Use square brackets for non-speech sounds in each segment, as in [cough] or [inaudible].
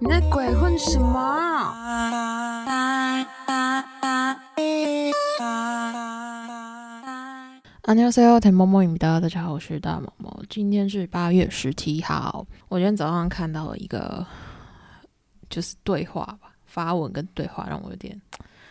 你在鬼混什么？안녕하세요대모모입니다大家好，我是大毛毛。今天是八月十七号。我今天早上看到一个就是对话吧，发文跟对话，让我有点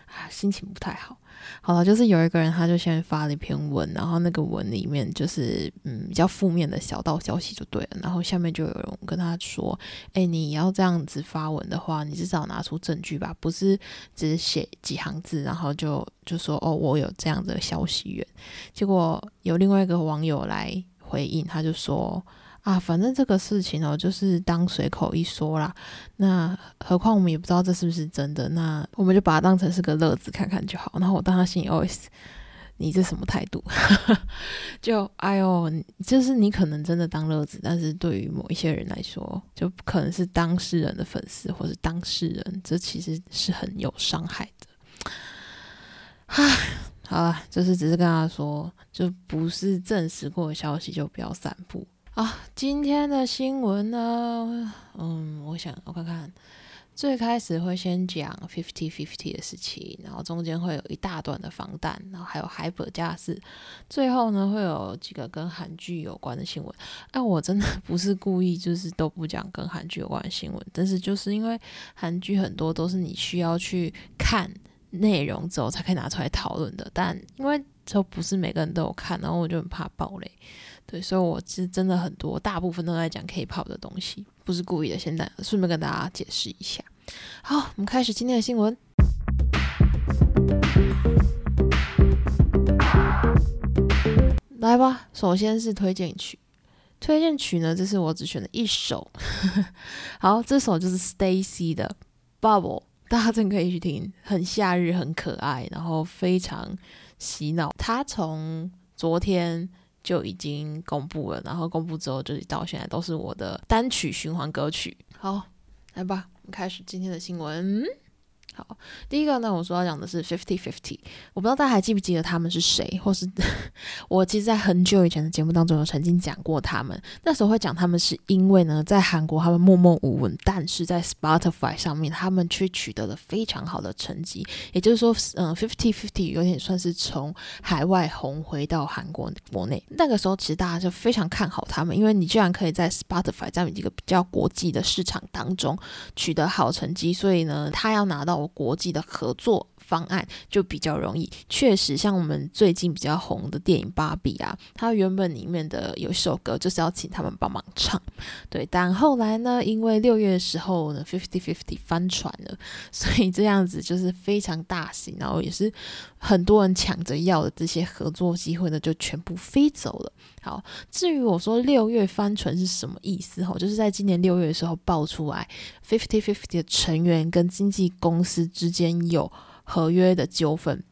啊心情不太好。 好了，就是有一个人，他就先发了一篇文，然后那个文里面就是嗯比较负面的小道消息就对了，然后下面就有人跟他说：“哎，你要这样子发文的话，你至少拿出证据吧，不是只写几行字，然后就就说哦我有这样的消息源。”结果有另外一个网友来回应，他就说。啊，反正这个事情哦，就是当随口一说啦。那何况我们也不知道这是不是真的，那我们就把它当成是个乐子看看就好。然后我当他心里 always，你这什么态度？[laughs] 就哎呦，就是你可能真的当乐子，但是对于某一些人来说，就可能是当事人的粉丝或是当事人，这其实是很有伤害的。唉，好了，就是只是跟他说，就不是证实过的消息就不要散布。啊，今天的新闻呢？嗯，我想我看看，最开始会先讲 fifty fifty 的事情，然后中间会有一大段的防弹，然后还有海博驾驶，最后呢会有几个跟韩剧有关的新闻。哎，我真的不是故意，就是都不讲跟韩剧有关的新闻，但是就是因为韩剧很多都是你需要去看内容之后才可以拿出来讨论的，但因为就不是每个人都有看，然后我就很怕爆雷。对，所以我是真的很多，大部分都在讲 K-pop 的东西，不是故意的。现在顺便跟大家解释一下。好，我们开始今天的新闻。来吧，首先是推荐曲。推荐曲呢，这是我只选了一首。[laughs] 好，这首就是 Stacy 的 Bubble，大家真可以去听，很夏日，很可爱，然后非常洗脑。他从昨天。就已经公布了，然后公布之后，就是到现在都是我的单曲循环歌曲。好，来吧，我们开始今天的新闻。好，第一个呢，我说要讲的是 Fifty Fifty，我不知道大家还记不记得他们是谁，或是我其实，在很久以前的节目当中有曾经讲过他们。那时候会讲他们，是因为呢，在韩国他们默默无闻，但是在 Spotify 上面，他们却取得了非常好的成绩。也就是说，嗯，Fifty Fifty 有点算是从海外红回到韩国国内。那个时候，其实大家就非常看好他们，因为你居然可以在 Spotify 这样一个比较国际的市场当中取得好成绩，所以呢，他要拿到。国际的合作方案就比较容易，确实，像我们最近比较红的电影《芭比》啊，它原本里面的有一首歌就是要请他们帮忙唱，对。但后来呢，因为六月的时候呢，Fifty Fifty 翻船了，所以这样子就是非常大型，然后也是很多人抢着要的这些合作机会呢，就全部飞走了。好，至于我说六月翻船是什么意思？哈，就是在今年六月的时候爆出来，Fifty Fifty 的成员跟经纪公司之间有。合约的纠纷，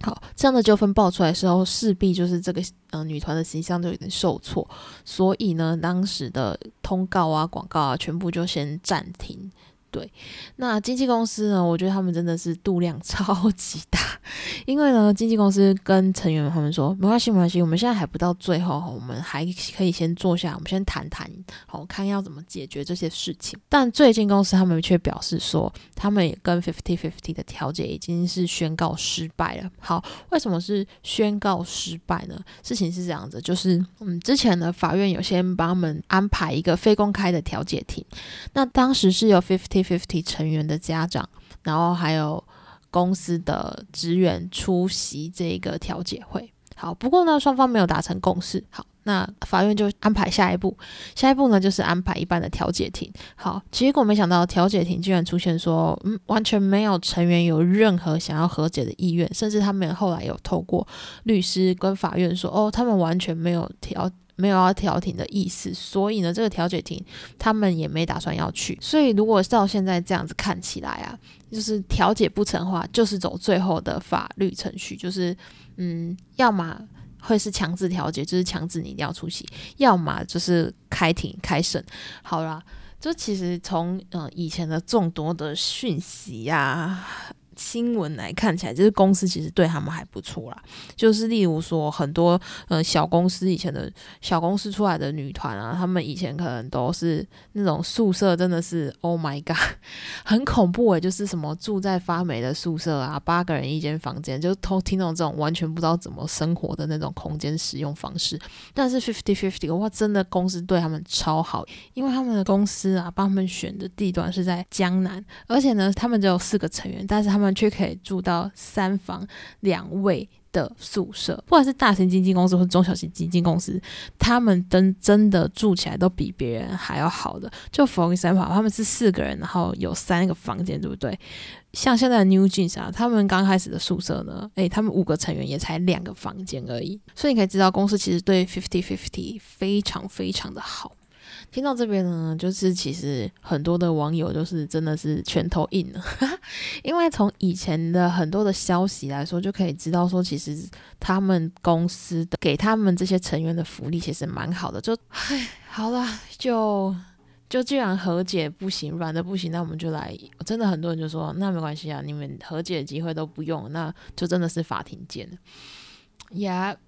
好，这样的纠纷爆出来的时候，势必就是这个嗯女团的形象就有点受挫，所以呢，当时的通告啊、广告啊，全部就先暂停。对，那经纪公司呢？我觉得他们真的是度量 [laughs] 超级大，[laughs] 因为呢，经纪公司跟成员他们说，没关系，没关系，我们现在还不到最后，我们还可以先坐下，我们先谈谈，好看要怎么解决这些事情。但最近公司他们却表示说，他们也跟 Fifty Fifty 的调解已经是宣告失败了。好，为什么是宣告失败呢？事情是这样子，就是嗯，之前呢，法院有先帮他们安排一个非公开的调解庭，那当时是由 Fifty。Fifty 成员的家长，然后还有公司的职员出席这个调解会。好，不过呢，双方没有达成共识。好，那法院就安排下一步，下一步呢就是安排一般的调解庭。好，结果没想到调解庭居然出现说，嗯，完全没有成员有任何想要和解的意愿，甚至他们后来有透过律师跟法院说，哦，他们完全没有调。没有要调停的意思，所以呢，这个调解庭他们也没打算要去。所以，如果照现在这样子看起来啊，就是调解不成的话，就是走最后的法律程序，就是嗯，要么会是强制调解，就是强制你一定要出席；要么就是开庭开审。好啦，就其实从嗯以前的众多的讯息呀。新闻来看起来，就是公司其实对他们还不错啦。就是例如说，很多呃小公司以前的小公司出来的女团啊，他们以前可能都是那种宿舍，真的是 Oh my God，[laughs] 很恐怖诶，就是什么住在发霉的宿舍啊，八个人一间房间，就偷听到这种完全不知道怎么生活的那种空间使用方式。但是 Fifty Fifty 哇，真的公司对他们超好，因为他们的公司啊，帮他们选的地段是在江南，而且呢，他们只有四个成员，但是他们。们却可以住到三房两卫的宿舍，不管是大型经纪公司或中小型经纪公司，他们真真的住起来都比别人还要好的。就佛云三跑，他们是四个人，然后有三个房间，对不对？像现在的 New Jeans 啊，他们刚开始的宿舍呢，诶，他们五个成员也才两个房间而已。所以你可以知道，公司其实对 Fifty Fifty 非常非常的好。听到这边呢，就是其实很多的网友就是真的是拳头硬了，[laughs] 因为从以前的很多的消息来说，就可以知道说，其实他们公司的给他们这些成员的福利其实蛮好的。就唉，好了，就就既然和解不行，软的不行，那我们就来。真的很多人就说，那没关系啊，你们和解的机会都不用，那就真的是法庭见了。Yeah，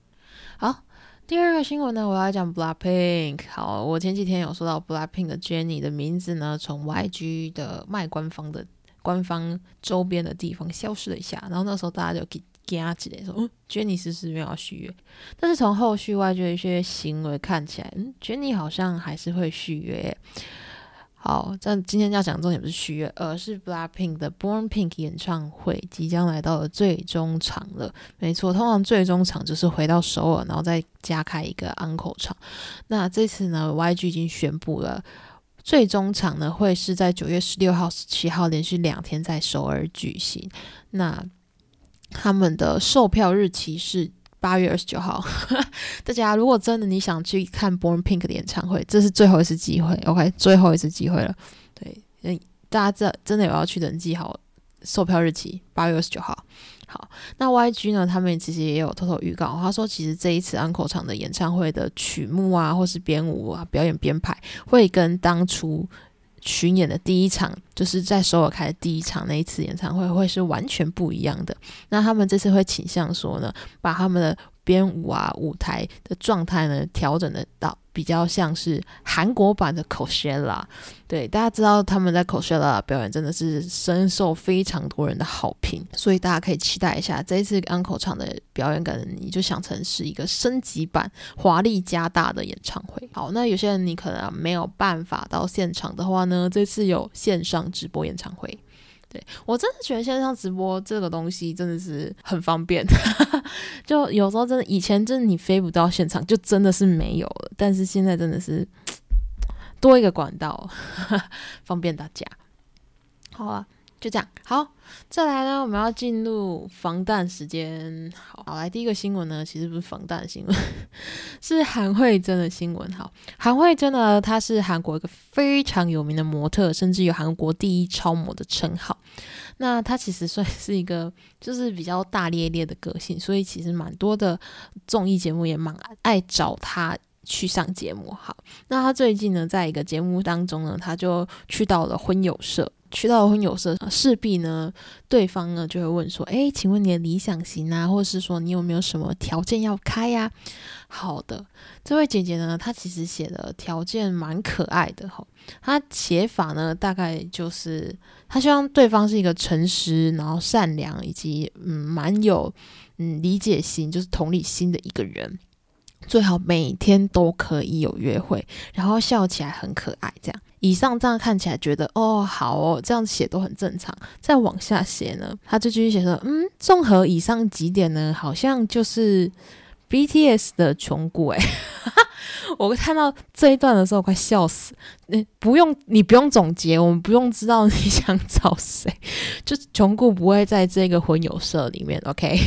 好。第二个新闻呢，我要讲 Blackpink。好，我前几天有说到 Blackpink 的 Jennie 的名字呢，从 YG 的卖官方的官方周边的地方消失了一下，然后那时候大家就给给他之类，说嗯，Jennie 是不是没有续约？但是从后续外界的一些行为看起来，嗯，Jenny 好像还是会续约。好，但今天要讲的重点不是续约，而是 Blackpink 的 Born Pink 演唱会即将来到了最终场了。没错，通常最终场就是回到首尔，然后再加开一个 Uncle 场。那这次呢，YG 已经宣布了，最终场呢会是在九月十六号、十七号连续两天在首尔举行。那他们的售票日期是。八月二十九号，[laughs] 大家如果真的你想去看 Born Pink 的演唱会，这是最后一次机会，OK，最后一次机会了。对，嗯，大家这真的有要去的记好售票日期，八月二十九号。好，那 YG 呢？他们其实也有偷偷预告，他说其实这一次安口场的演唱会的曲目啊，或是编舞啊、表演编排，会跟当初巡演的第一场，就是在首尔开的第一场那一次演唱会，会是完全不一样的。那他们这次会倾向说呢，把他们的编舞啊、舞台的状态呢调整的到。比较像是韩国版的 Coachella，对，大家知道他们在 Coachella 表演真的是深受非常多人的好评，所以大家可以期待一下这一次 Uncle 场的表演，可能你就想成是一个升级版、华丽加大的演唱会。好，那有些人你可能没有办法到现场的话呢，这次有线上直播演唱会。我真的觉得线上直播这个东西真的是很方便，[laughs] 就有时候真的以前真的你飞不到现场，就真的是没有了。但是现在真的是 [tsk] 多一个管道，[laughs] 方便大家。好啊。就这样，好，再来呢，我们要进入防弹时间。好，来，第一个新闻呢，其实不是防弹新闻，[laughs] 是韩慧珍的新闻。好，韩慧珍呢，她是韩国一个非常有名的模特，甚至有韩国第一超模的称号。那她其实算是一个，就是比较大咧咧的个性，所以其实蛮多的综艺节目也蛮爱找她去上节目。好，那她最近呢，在一个节目当中呢，她就去到了婚友社。去到婚友社，势必呢，对方呢就会问说：“哎，请问你的理想型啊，或者是说你有没有什么条件要开呀？”好的，这位姐姐呢，她其实写的条件蛮可爱的哈。她写法呢，大概就是她希望对方是一个诚实、然后善良，以及嗯蛮有嗯理解心，就是同理心的一个人。最好每天都可以有约会，然后笑起来很可爱，这样。以上这样看起来觉得哦好哦，这样写都很正常。再往下写呢，他就继续写说，嗯，综合以上几点呢，好像就是 BTS 的穷故哎。[laughs] 我看到这一段的时候快笑死。你不用，你不用总结，我们不用知道你想找谁，就穷故不会在这个混友社里面，OK。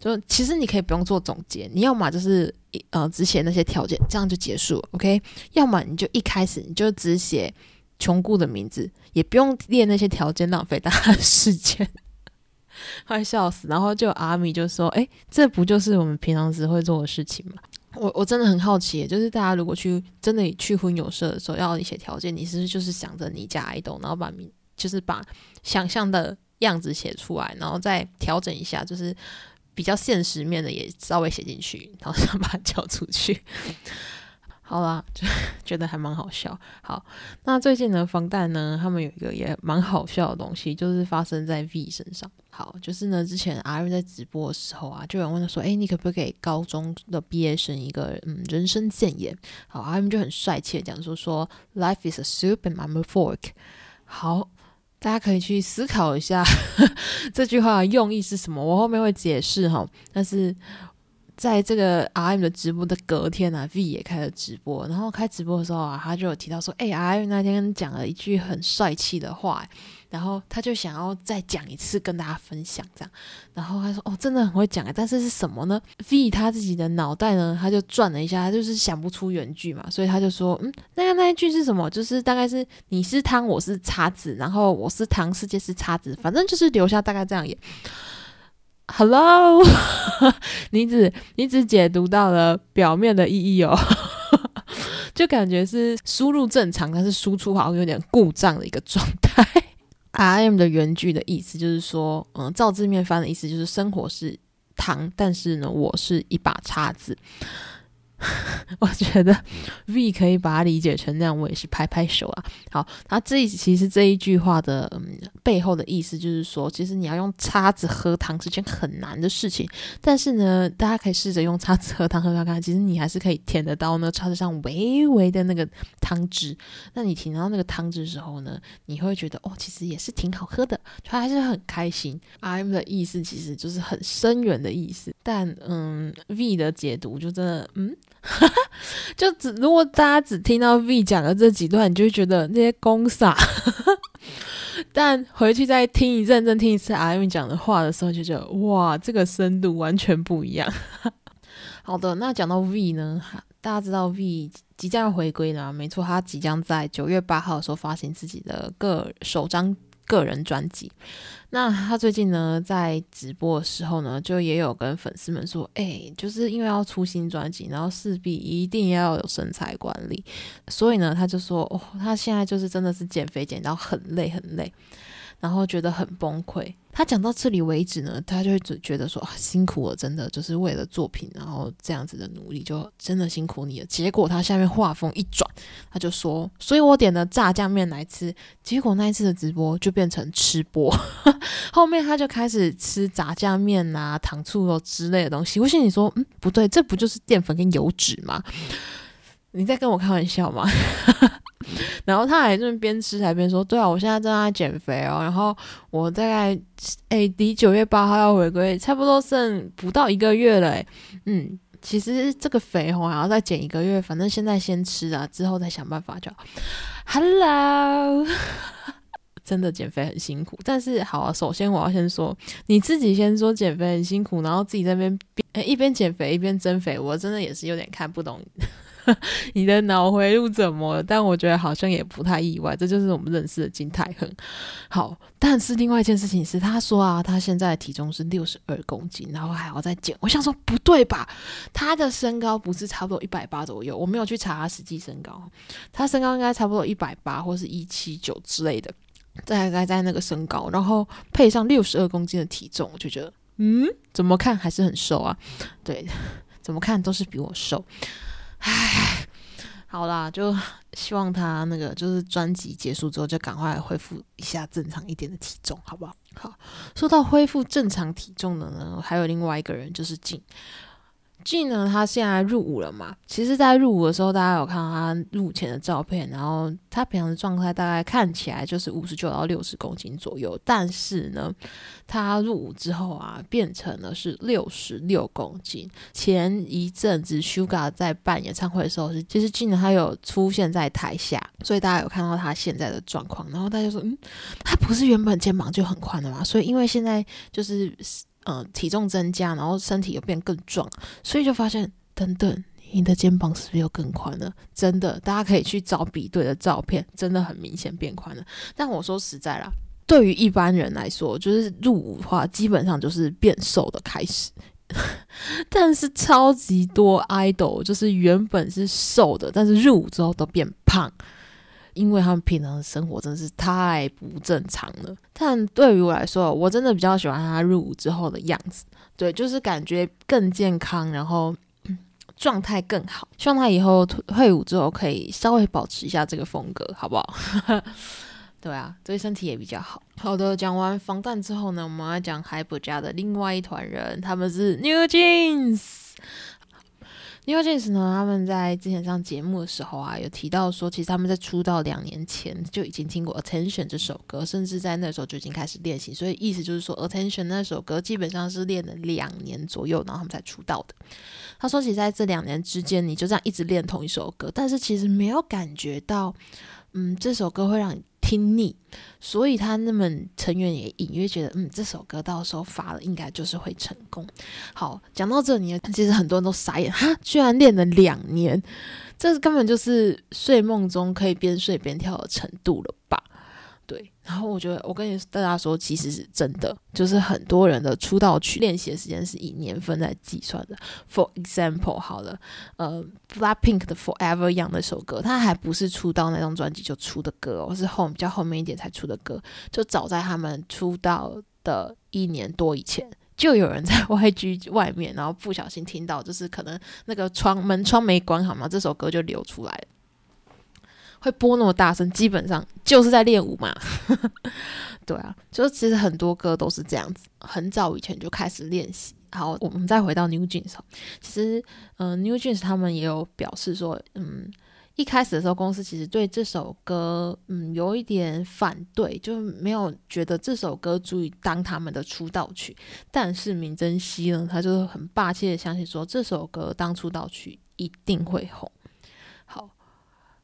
就其实你可以不用做总结，你要么就是呃只写那些条件，这样就结束，OK？要么你就一开始你就只写穷顾的名字，也不用列那些条件，浪费大家的时间，[laughs] 快笑死！然后就阿米就说：“哎，这不就是我们平常时会做的事情吗？”我我真的很好奇，就是大家如果去真的去婚友社的时候要你写条件，你是不是就是想着你家爱豆，然后把名就是把想象的。样子写出来，然后再调整一下，就是比较现实面的也稍微写进去，然后想把它交出去。[laughs] 好啦，就觉得还蛮好笑。好，那最近呢，防弹呢，他们有一个也蛮好笑的东西，就是发生在 V 身上。好，就是呢，之前阿瑞在直播的时候啊，就有人问他说：“哎，你可不可以给高中的毕业生一个嗯人生谏言？”好，阿瑞就很帅气的讲说：“说 Life is a soup and I'm a fork。”好，大家可以去思考一下 [laughs] 这句话的用意是什么，我后面会解释哈。但是。在这个 R M 的直播的隔天啊，V 也开了直播。然后开直播的时候啊，他就有提到说：“哎，R M 那天讲了一句很帅气的话，然后他就想要再讲一次跟大家分享这样。然后他说：‘哦，真的很会讲，但是是什么呢？’V 他自己的脑袋呢，他就转了一下，他就是想不出原句嘛，所以他就说：‘嗯，那个那一句是什么？就是大概是你是汤，我是叉子，然后我是汤，世界是叉子，反正就是留下大概这样也。’” Hello，[laughs] 你只你只解读到了表面的意义哦，[laughs] 就感觉是输入正常，但是输出好像有点故障的一个状态。R M 的原句的意思就是说，嗯，照字面翻的意思就是生活是糖，但是呢，我是一把叉子。[laughs] 我觉得 V 可以把它理解成那样，我也是拍拍手啊。好，他这其实这一句话的嗯背后的意思就是说，其实你要用叉子喝汤是件很难的事情。但是呢，大家可以试着用叉子喝汤喝看看，其实你还是可以舔得到那叉子上微微的那个汤汁。那你舔到那个汤汁的时候呢，你会觉得哦，其实也是挺好喝的，就还是很开心。I'm 的意思其实就是很深远的意思，但嗯，V 的解读就真的嗯。[laughs] 就只如果大家只听到 V 讲的这几段，你就会觉得那些公傻。但回去再听一认真听一次 R M 讲的话的时候，就觉得哇，这个深度完全不一样。[laughs] 好的，那讲到 V 呢，大家知道 V 即将要回归了，没错，他即将在九月八号的时候发行自己的个首张个人专辑。那他最近呢，在直播的时候呢，就也有跟粉丝们说，哎，就是因为要出新专辑，然后势必一定要有身材管理，所以呢，他就说，哦，他现在就是真的是减肥减到很累很累。然后觉得很崩溃。他讲到这里为止呢，他就会只觉得说辛苦了，真的就是为了作品，然后这样子的努力就真的辛苦你了。结果他下面话锋一转，他就说：“所以我点了炸酱面来吃。”结果那一次的直播就变成吃播，[laughs] 后面他就开始吃炸酱面啊、糖醋肉之类的东西。我心里说：“嗯，不对，这不就是淀粉跟油脂吗？你在跟我开玩笑吗？”然后他还这么边吃还边说：“对啊，我现在正在减肥哦。然后我大概哎离九月八号要回归，差不多剩不到一个月了。嗯，其实这个肥哦还要再减一个月，反正现在先吃啊，之后再想办法就好。Hello，[laughs] 真的减肥很辛苦，但是好啊。首先我要先说，你自己先说减肥很辛苦，然后自己在那边边一边减肥一边增肥，我真的也是有点看不懂。” [laughs] 你的脑回路怎么了？但我觉得好像也不太意外，这就是我们认识的金泰亨。好，但是另外一件事情是，他说啊，他现在的体重是六十二公斤，然后还要再减。我想说，不对吧？他的身高不是差不多一百八左右？我没有去查他实际身高，他身高应该差不多一百八，或是一七九之类的，大概在那个身高，然后配上六十二公斤的体重，我就觉得，嗯，怎么看还是很瘦啊？对，[laughs] 怎么看都是比我瘦。唉，好啦，就希望他那个就是专辑结束之后就赶快恢复一下正常一点的体重，好不好？好，说到恢复正常体重的呢，还有另外一个人就是静。俊呢，他现在入伍了嘛？其实，在入伍的时候，大家有看到他入伍前的照片，然后他平常的状态大概看起来就是五十九到六十公斤左右。但是呢，他入伍之后啊，变成了是六十六公斤。前一阵子 Sugar 在办演唱会的时候，是其实俊呢他有出现在台下，所以大家有看到他现在的状况。然后大家说，嗯，他不是原本肩膀就很宽的嘛？所以因为现在就是。嗯，体重增加，然后身体又变更壮，所以就发现，等等，你的肩膀是不是又更宽了？真的，大家可以去找比对的照片，真的很明显变宽了。但我说实在啦，对于一般人来说，就是入伍的话，基本上就是变瘦的开始。[laughs] 但是超级多 idol 就是原本是瘦的，但是入伍之后都变胖。因为他们平常的生活真的是太不正常了。但对于我来说，我真的比较喜欢他入伍之后的样子，对，就是感觉更健康，然后状态更好。希望他以后退伍之后可以稍微保持一下这个风格，好不好？[laughs] 对啊，对身体也比较好。好的，讲完防弹之后呢，我们要讲海博家的另外一团人，他们是 New Jeans。因为这次呢，他们在之前上节目的时候啊，有提到说，其实他们在出道两年前就已经听过 Attention 这首歌，甚至在那时候就已经开始练习。所以意思就是说，Attention 那首歌基本上是练了两年左右，然后他们才出道的。他说，其实在这两年之间，你就这样一直练同一首歌，但是其实没有感觉到，嗯，这首歌会让你。听腻，所以他那么成员也隐约觉得，嗯，这首歌到时候发了应该就是会成功。好，讲到这里，其实很多人都傻眼，哈，居然练了两年，这根本就是睡梦中可以边睡边跳的程度了吧？对，然后我觉得我跟你大家说，其实是真的，就是很多人的出道曲练习的时间是以年份在计算的。For example，好了，呃，Blackpink 的 Forever Young 那首歌，它还不是出道那张专辑就出的歌哦，是后比较后面一点才出的歌。就早在他们出道的一年多以前，就有人在 [laughs] YG 外面，然后不小心听到，就是可能那个窗门窗没关好吗？这首歌就流出来了。会播那么大声，基本上就是在练舞嘛。[laughs] 对啊，就是其实很多歌都是这样子，很早以前就开始练习。好，我们再回到 New Jeans，其实，嗯，New Jeans 他们也有表示说，嗯，一开始的时候公司其实对这首歌，嗯，有一点反对，就没有觉得这首歌足以当他们的出道曲。但是闵珍熙呢，他就很霸气的相信说，这首歌当出道曲一定会红。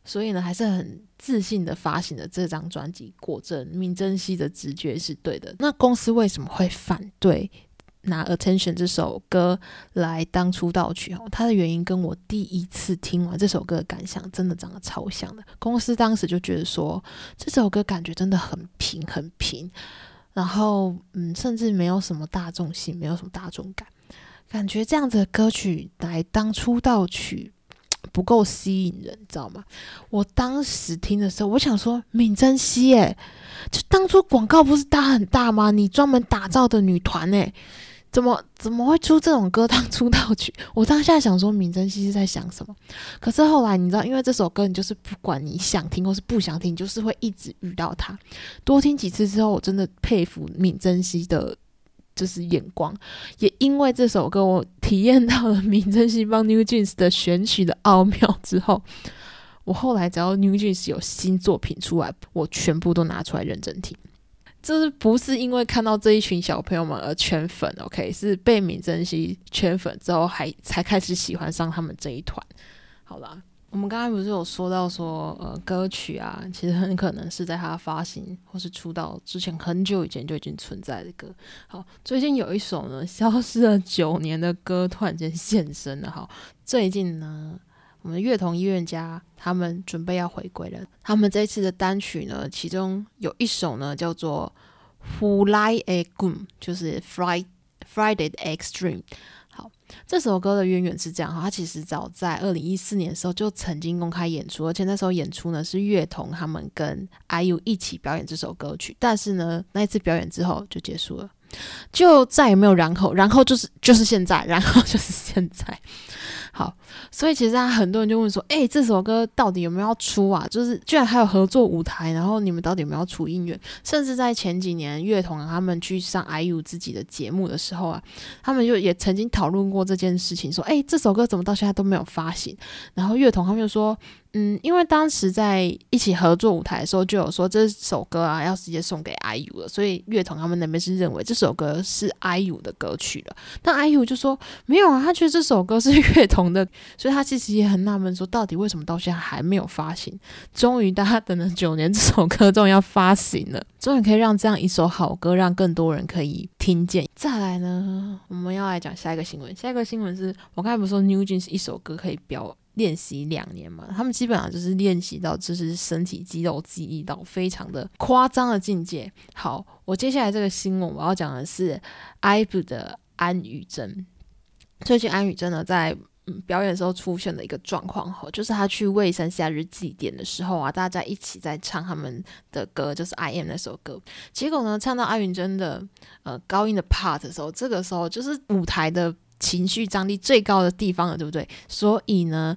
所以呢，还是很自信的发行了这张专辑。果真，明珍熙的直觉是对的。那公司为什么会反对拿《Attention》这首歌来当出道曲？哦，它的原因跟我第一次听完这首歌的感想真的长得超像的。公司当时就觉得说，这首歌感觉真的很平，很平，然后嗯，甚至没有什么大众性，没有什么大众感，感觉这样子的歌曲来当出道曲。不够吸引人，你知道吗？我当时听的时候，我想说，敏珍惜，诶，就当初广告不是打很大吗？你专门打造的女团，诶，怎么怎么会出这种歌当出道曲？我当下想说，敏珍惜是在想什么？可是后来你知道，因为这首歌，你就是不管你想听或是不想听，你就是会一直遇到它。多听几次之后，我真的佩服敏珍惜的。就是眼光，也因为这首歌，我体验到了闵珍熙帮 New Jeans 的选曲的奥妙之后，我后来只要 New Jeans 有新作品出来，我全部都拿出来认真听。这是不是因为看到这一群小朋友们而圈粉？OK，是被闵珍熙圈粉之后，还才开始喜欢上他们这一团。好了。我们刚才不是有说到说，呃，歌曲啊，其实很可能是在他发行或是出道之前很久以前就已经存在的歌。好，最近有一首呢，消失了九年的歌突然间现身了。好，最近呢，我们乐童医院家他们准备要回归了。他们这次的单曲呢，其中有一首呢叫做《Fly a g o m 就是 Friday Friday Extreme。这首歌的渊源是这样哈，他其实早在二零一四年的时候就曾经公开演出，而且那时候演出呢是乐童他们跟 IU 一起表演这首歌曲，但是呢那一次表演之后就结束了，就再也没有然后，然后就是就是现在，然后就是现在。好，所以其实啊，很多人就问说，哎，这首歌到底有没有要出啊？就是居然还有合作舞台，然后你们到底有没有要出音乐？甚至在前几年，乐童他们去上 IU 自己的节目的时候啊，他们就也曾经讨论过这件事情，说，哎，这首歌怎么到现在都没有发行？然后乐童他们就说。嗯，因为当时在一起合作舞台的时候，就有说这首歌啊要直接送给 IU 了，所以乐童他们那边是认为这首歌是 IU 的歌曲了。但 IU 就说没有啊，他觉得这首歌是乐童的，所以他其实也很纳闷，说到底为什么到现在还没有发行？终于大家等了九年，这首歌终于要发行了，终于可以让这样一首好歌让更多人可以听见。再来呢，我们要来讲下一个新闻，下一个新闻是我刚才不是说 New Jeans 一首歌可以飙。练习两年嘛，他们基本上就是练习到就是身体肌肉记忆到非常的夸张的境界。好，我接下来这个新闻我要讲的是 IVE 的安宇真。最近安宇真呢在嗯表演的时候出现了一个状况哈，就是他去魏山夏日祭典的时候啊，大家一起在唱他们的歌，就是《I Am》那首歌。结果呢，唱到安宇真的呃高音的 part 的时候，这个时候就是舞台的情绪张力最高的地方了，对不对？所以呢。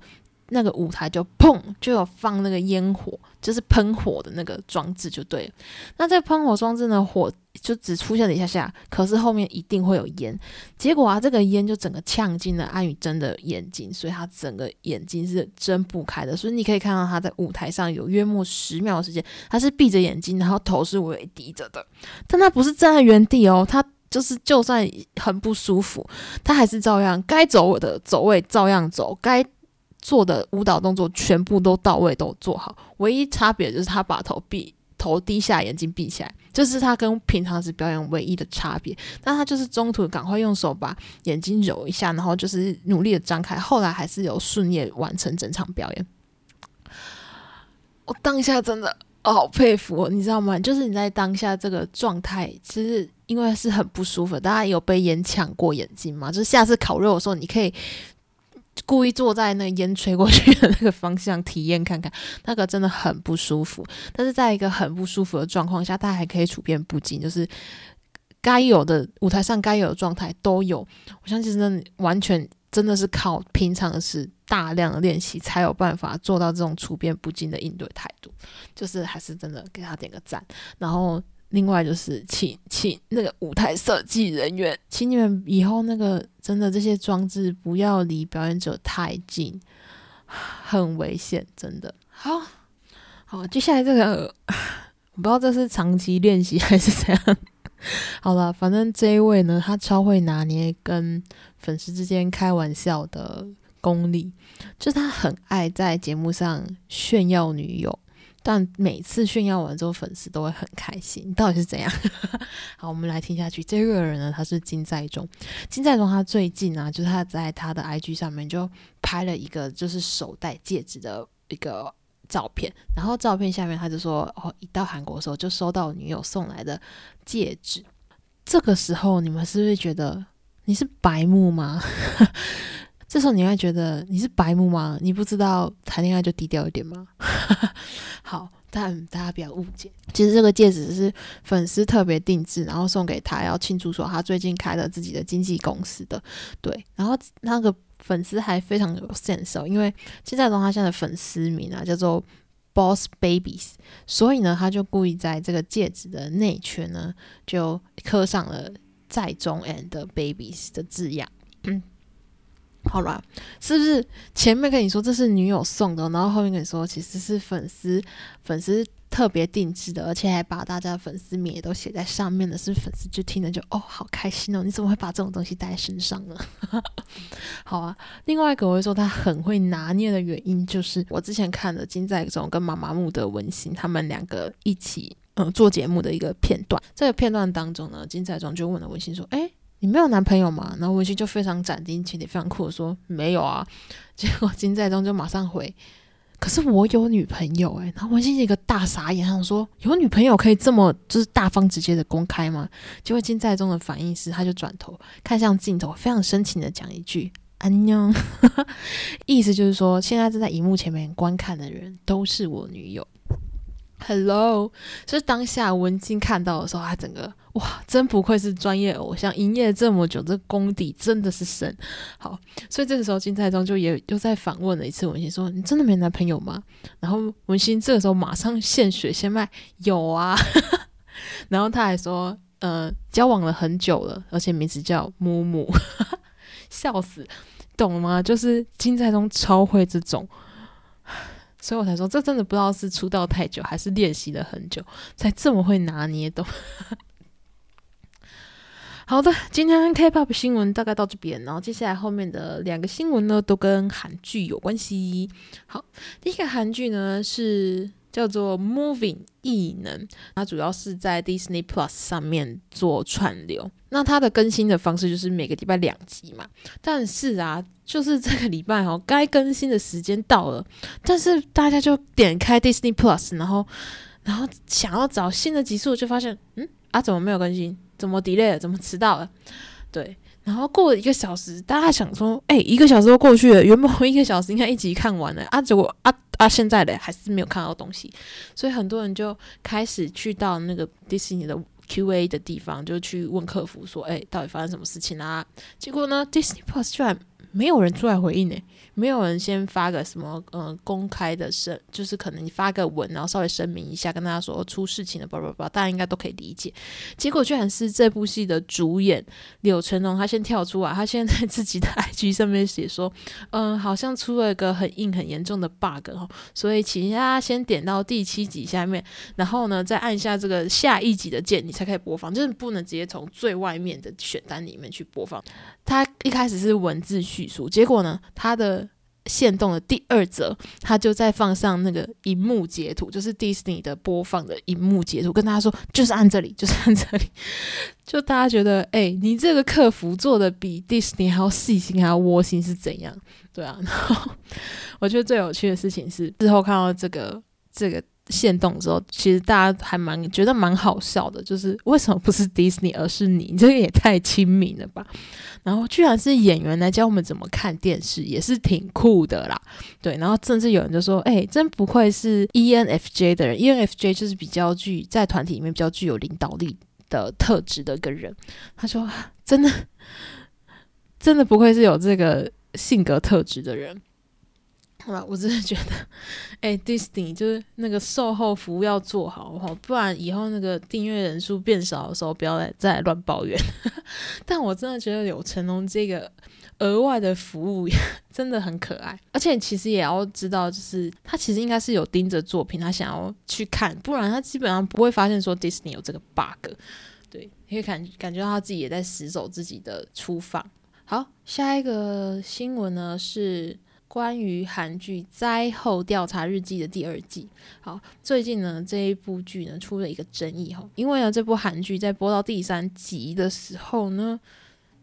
那个舞台就砰，就有放那个烟火，就是喷火的那个装置，就对了。那这个喷火装置呢，火就只出现了一下下，可是后面一定会有烟。结果啊，这个烟就整个呛进了安宇真的眼睛，所以他整个眼睛是睁不开的。所以你可以看到他在舞台上有约莫十秒的时间，他是闭着眼睛，然后头是微微低着的。但他不是站在原地哦，他就是就算很不舒服，他还是照样该走我的走位照样走，该。做的舞蹈动作全部都到位，都做好。唯一差别就是他把头闭，头低下，眼睛闭起来，这是他跟平常时表演唯一的差别。但他就是中途赶快用手把眼睛揉一下，然后就是努力的张开。后来还是有顺利完成整场表演。我当下真的好佩服，你知道吗？就是你在当下这个状态，其实因为是很不舒服。大家有被烟抢过眼睛吗？就是下次烤肉的时候，你可以。故意坐在那个烟吹过去的那个方向体验看看，那个真的很不舒服。但是在一个很不舒服的状况下，他还可以处变不惊，就是该有的舞台上该有的状态都有。我相信真的完全真的是靠平常是大量的练习才有办法做到这种处变不惊的应对态度，就是还是真的给他点个赞。然后。另外就是，请请那个舞台设计人员，请你们以后那个真的这些装置不要离表演者太近，很危险，真的。好，好，接下来这个我不知道这是长期练习还是怎样。[laughs] 好了，反正这一位呢，他超会拿捏跟粉丝之间开玩笑的功力，就他很爱在节目上炫耀女友。但每次炫耀完之后，粉丝都会很开心。到底是怎样？[laughs] 好，我们来听下去。这个人呢，他是金在中。金在中他最近啊，就是他在他的 IG 上面就拍了一个就是手戴戒指的一个照片。然后照片下面他就说：“哦，一到韩国的时候就收到女友送来的戒指。”这个时候你们是不是觉得你是白目吗？这时候你会觉得你是白目吗？你不知道谈恋爱就低调一点吗？[laughs] 好，但大家不要误解，其实这个戒指是粉丝特别定制，然后送给他，要庆祝说他最近开了自己的经纪公司的。对，然后那个粉丝还非常有 sense 哦，因为金在中他现在的粉丝名啊叫做 Boss Babies，所以呢，他就故意在这个戒指的内圈呢就刻上了在中 and Babies 的字样。嗯好了，是不是前面跟你说这是女友送的，然后后面跟你说其实是粉丝粉丝特别定制的，而且还把大家的粉丝名也都写在上面的，是粉丝就听了就哦好开心哦，你怎么会把这种东西带在身上呢？[laughs] 好啊，另外一个我会说他很会拿捏的原因，就是我之前看的金在中跟妈妈木的文心他们两个一起嗯做节目的一个片段，这个片段当中呢，金在中就问了文心说，哎。你没有男朋友吗？然后文心就非常斩钉截铁、非常酷的说没有啊。[laughs] 结果金在中就马上回，可是我有女朋友哎。然后文心一个大傻眼，想说有女朋友可以这么就是大方直接的公开吗？结果金在中的反应是，他就转头看向镜头，非常深情的讲一句安妞，[laughs] 意思就是说现在正在荧幕前面观看的人都是我女友。Hello，就是当下文静看到的时候，他整个哇，真不愧是专业偶像，营业这么久，这功底真的是神。好，所以这个时候金在中就也又在反问了一次文心，说：“你真的没男朋友吗？”然后文心这个时候马上现血现卖，有啊。[laughs] 然后他还说：“呃，交往了很久了，而且名字叫木木。[laughs] ”笑死，懂吗？就是金在中超会这种。所以我才说，这真的不知道是出道太久，还是练习了很久，才这么会拿捏的。好的，今天 K-pop 新闻大概到这边，然后接下来后面的两个新闻呢，都跟韩剧有关系。好，第一个韩剧呢是。叫做 Moving 异能，它主要是在 Disney Plus 上面做串流。那它的更新的方式就是每个礼拜两集嘛。但是啊，就是这个礼拜哦，该更新的时间到了，但是大家就点开 Disney Plus，然后然后想要找新的集数，就发现嗯啊，怎么没有更新？怎么 delay 了？怎么迟到了？对。然后过了一个小时，大家想说，哎，一个小时都过去了，原本一个小时应该一集看完了啊，结果啊啊，现在的还是没有看到东西，所以很多人就开始去到那个迪士尼的 Q&A 的地方，就去问客服说，哎，到底发生什么事情啊？结果呢，Disney Plus 居然。没有人出来回应呢，没有人先发个什么呃公开的声，就是可能你发个文，然后稍微声明一下，跟大家说出事情了，不不不，大家应该都可以理解。结果居然是这部戏的主演柳成龙，他先跳出来，他现在自己的 [laughs] IG 上面写说，嗯，好像出了一个很硬很严重的 bug 哦，所以请大家先点到第七集下面，然后呢再按下这个下一集的键，你才可以播放，就是不能直接从最外面的选单里面去播放。他一开始是文字序结果呢，他的线动的第二则，他就在放上那个荧幕截图，就是 Disney 的播放的荧幕截图，跟大家说，就是按这里，就是按这里，[laughs] 就大家觉得，哎，你这个客服做的比 Disney 还要细心，还要窝心是怎样？对啊，然后 [laughs] 我觉得最有趣的事情是，之后看到这个这个。现动之后，其实大家还蛮觉得蛮好笑的，就是为什么不是迪士尼，而是你？这个也太亲民了吧！然后居然是演员来教我们怎么看电视，也是挺酷的啦。对，然后甚至有人就说：“哎，真不愧是 ENFJ 的人，ENFJ 就是比较具在团体里面比较具有领导力的特质的一个人。”他说：“真的，真的不愧是有这个性格特质的人。”好吧我真的觉得，哎，Disney 就是那个售后服务要做好，好，不然以后那个订阅人数变少的时候，不要再再乱抱怨。[laughs] 但我真的觉得有成龙这个额外的服务 [laughs] 真的很可爱，而且其实也要知道，就是他其实应该是有盯着作品，他想要去看，不然他基本上不会发现说 Disney 有这个 bug。对，可以感感觉到他自己也在死守自己的出放。好，下一个新闻呢是。关于韩剧《灾后调查日记》的第二季，好，最近呢这一部剧呢出了一个争议哈，因为呢这部韩剧在播到第三集的时候呢，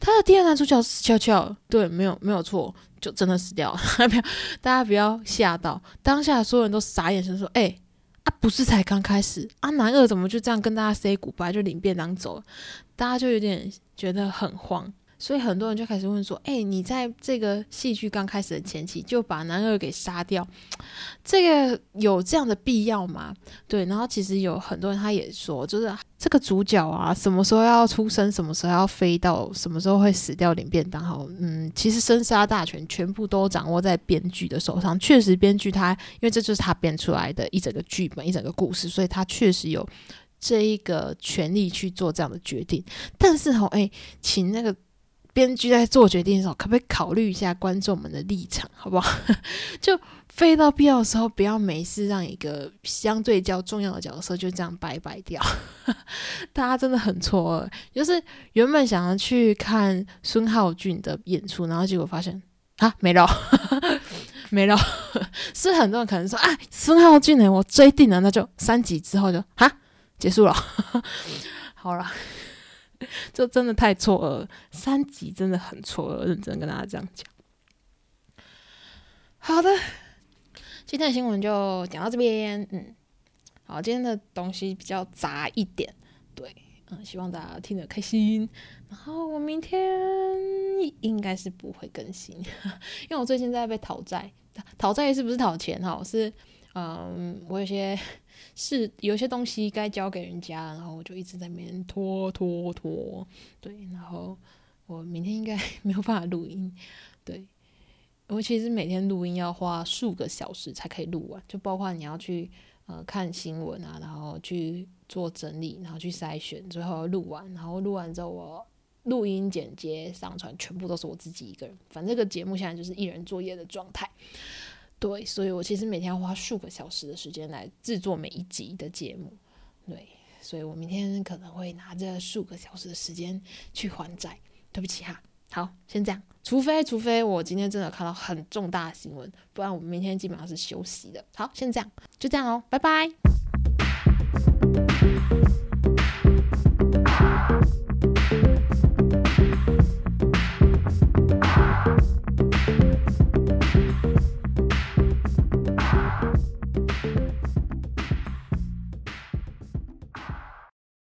他的第二男主角死翘翘，对，没有没有错，就真的死掉了，不 [laughs] 要大家不要吓到，当下所有人都傻眼，神说哎啊不是才刚开始？啊，男二怎么就这样跟大家 say goodbye 就领便当走了，大家就有点觉得很慌。所以很多人就开始问说：“哎，你在这个戏剧刚开始的前期就把男二给杀掉，这个有这样的必要吗？”对，然后其实有很多人他也说，就是这个主角啊，什么时候要出生，什么时候要飞到，什么时候会死掉领便当，好，嗯，其实生杀大权全部都掌握在编剧的手上。确实，编剧他因为这就是他编出来的一整个剧本，一整个故事，所以他确实有这一个权利去做这样的决定。但是哦，哎，请那个。编剧在做决定的时候，可不可以考虑一下观众们的立场，好不好？[laughs] 就非到必要的时候，不要没事让一个相对较重要的角色就这样拜拜掉。[laughs] 大家真的很错愕，就是原本想要去看孙浩俊的演出，然后结果发现啊没了，没了。[laughs] 是很多人可能说啊，孙浩俊呢，我追定了，那就三集之后就啊结束了。好了。[laughs] 就真的太错愕，三集真的很错愕，认真跟大家这样讲。好的，今天的新闻就讲到这边。嗯，好，今天的东西比较杂一点，对，嗯，希望大家听得开心。然后我明天应该是不会更新，[laughs] 因为我最近在被讨债，讨债是不是讨钱哈？是，嗯，我有些。是有些东西该交给人家，然后我就一直在那边拖拖拖，对，然后我明天应该 [laughs] 没有办法录音，对，我其实每天录音要花数个小时才可以录完，就包括你要去呃看新闻啊，然后去做整理，然后去筛选，最后录完，然后录完之后我录音剪接上传，全部都是我自己一个人，反正这个节目现在就是一人作业的状态。对，所以我其实每天要花数个小时的时间来制作每一集的节目。对，所以我明天可能会拿这数个小时的时间去还债。对不起哈，好，先这样。除非除非我今天真的看到很重大的新闻，不然我们明天基本上是休息的。好，先这样，就这样哦，拜拜。